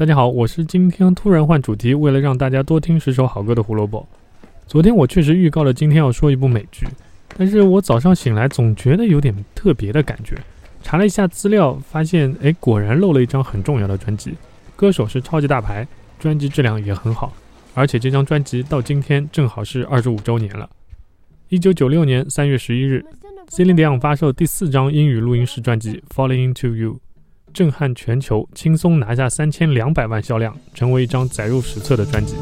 大家好，我是今天突然换主题，为了让大家多听十首好歌的胡萝卜。昨天我确实预告了今天要说一部美剧，但是我早上醒来总觉得有点特别的感觉。查了一下资料，发现哎，果然漏了一张很重要的专辑，歌手是超级大牌，专辑质量也很好，而且这张专辑到今天正好是二十五周年了。一九九六年三月十一日，Celine Dion 发售第四张英语录音室专辑《Falling Into You》。震撼全球，轻松拿下三千两百万销量，成为一张载入史册的专辑。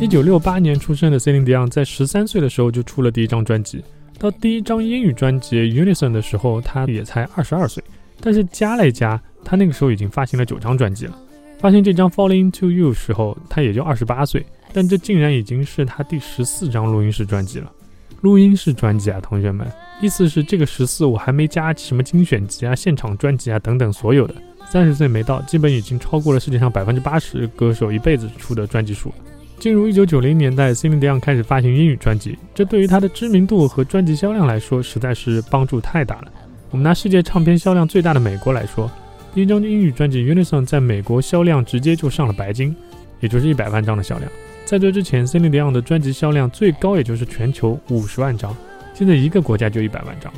一九六八年出生的 Celine Dion 在十三岁的时候就出了第一张专辑，到第一张英语专辑《Unison》的时候，他也才二十二岁。但是加了一加，他那个时候已经发行了九张专辑了。发行这张《Falling Into You》时候，他也就二十八岁，但这竟然已经是他第十四张录音室专辑了。录音室专辑啊，同学们。意思是这个十四我还没加什么精选集啊、现场专辑啊等等所有的，三十岁没到，基本已经超过了世界上百分之八十歌手一辈子出的专辑数。进入一九九零年代，Celine Dion 开始发行英语专辑，这对于他的知名度和专辑销量来说，实在是帮助太大了。我们拿世界唱片销量最大的美国来说，第一张英语专辑《Unison》在美国销量直接就上了白金，也就是一百万张的销量。在这之前，Celine Dion 的专辑销量最高也就是全球五十万张。现在一个国家就一百万张。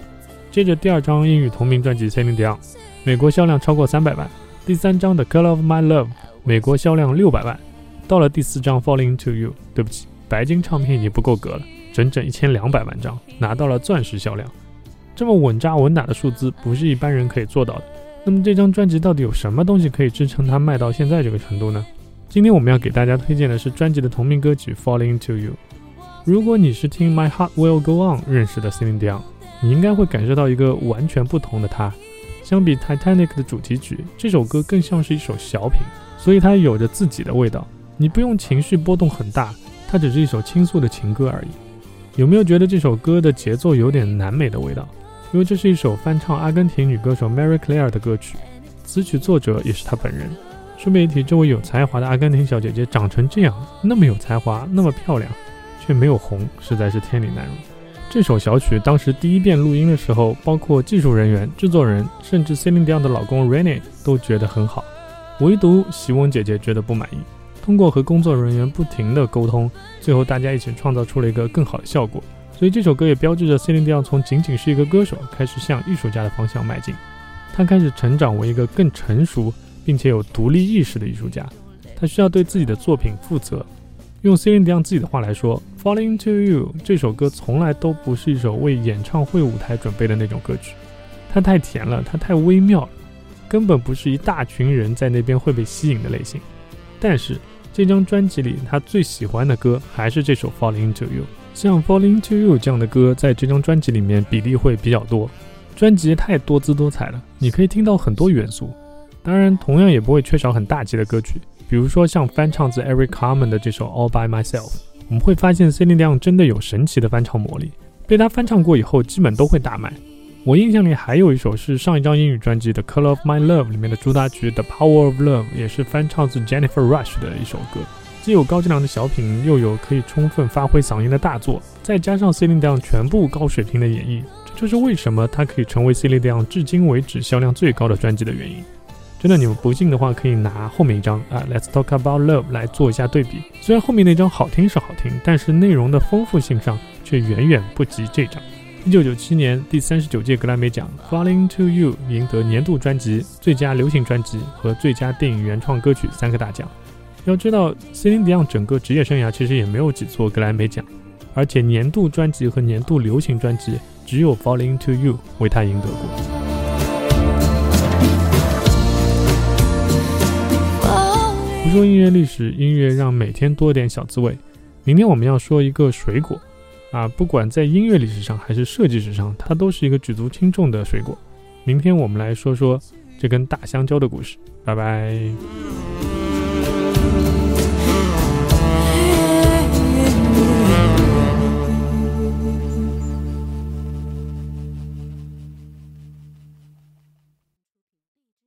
接着第二张英语同名专辑《Celine Dion》，美国销量超过三百万。第三张的《Color of My Love》，美国销量六百万。到了第四张《Falling Into You》，对不起，白金唱片已经不够格了，整整一千两百万张，拿到了钻石销量。这么稳扎稳打的数字，不是一般人可以做到的。那么这张专辑到底有什么东西可以支撑它卖到现在这个程度呢？今天我们要给大家推荐的是专辑的同名歌曲《Falling Into You》。如果你是听《My Heart Will Go On》认识的 Celine Dion，你应该会感受到一个完全不同的她。相比《Titanic》的主题曲，这首歌更像是一首小品，所以它有着自己的味道。你不用情绪波动很大，它只是一首倾诉的情歌而已。有没有觉得这首歌的节奏有点南美的味道？因为这是一首翻唱阿根廷女歌手 Mary Claire 的歌曲，词曲作者也是她本人。顺便一提，这位有才华的阿根廷小姐姐长成这样，那么有才华，那么漂亮。却没有红，实在是天理难容。这首小曲当时第一遍录音的时候，包括技术人员、制作人，甚至 Celine Dion 的老公 Rene 都觉得很好，唯独席翁姐姐觉得不满意。通过和工作人员不停的沟通，最后大家一起创造出了一个更好的效果。所以这首歌也标志着 Celine Dion 从仅仅是一个歌手，开始向艺术家的方向迈进。他开始成长为一个更成熟并且有独立意识的艺术家。他需要对自己的作品负责。用 Celine Dion 自己的话来说，《Falling to You》这首歌从来都不是一首为演唱会舞台准备的那种歌曲，它太甜了，它太微妙了，根本不是一大群人在那边会被吸引的类型。但是这张专辑里，他最喜欢的歌还是这首《Falling to You》。像《Falling to You》这样的歌，在这张专辑里面比例会比较多。专辑太多姿多彩了，你可以听到很多元素，当然同样也不会缺少很大气的歌曲。比如说像翻唱自 Eric Carmen 的这首 All by Myself，我们会发现 Celine Dion 真的有神奇的翻唱魔力，被他翻唱过以后，基本都会大卖。我印象里还有一首是上一张英语专辑的 Color of My Love 里面的主打曲 The Power of Love，也是翻唱自 Jennifer Rush 的一首歌，既有高质量的小品，又有可以充分发挥嗓音的大作，再加上 Celine Dion 全部高水平的演绎，这就是为什么它可以成为 Celine Dion 至今为止销量最高的专辑的原因。真的，你们不信的话，可以拿后面一张啊，Let's Talk About Love 来做一下对比。虽然后面那张好听是好听，但是内容的丰富性上却远远不及这张。一九九七年第三十九届格莱美奖《Falling to You》赢得年度专辑、最佳流行专辑和最佳电影原创歌曲三个大奖。要知道，Celine Dion 整个职业生涯其实也没有几座格莱美奖，而且年度专辑和年度流行专辑只有《Falling to You》为他赢得过。说音乐历史，音乐让每天多点小滋味。明天我们要说一个水果，啊，不管在音乐历史上还是设计史上，它都是一个举足轻重的水果。明天我们来说说这根大香蕉的故事。拜拜。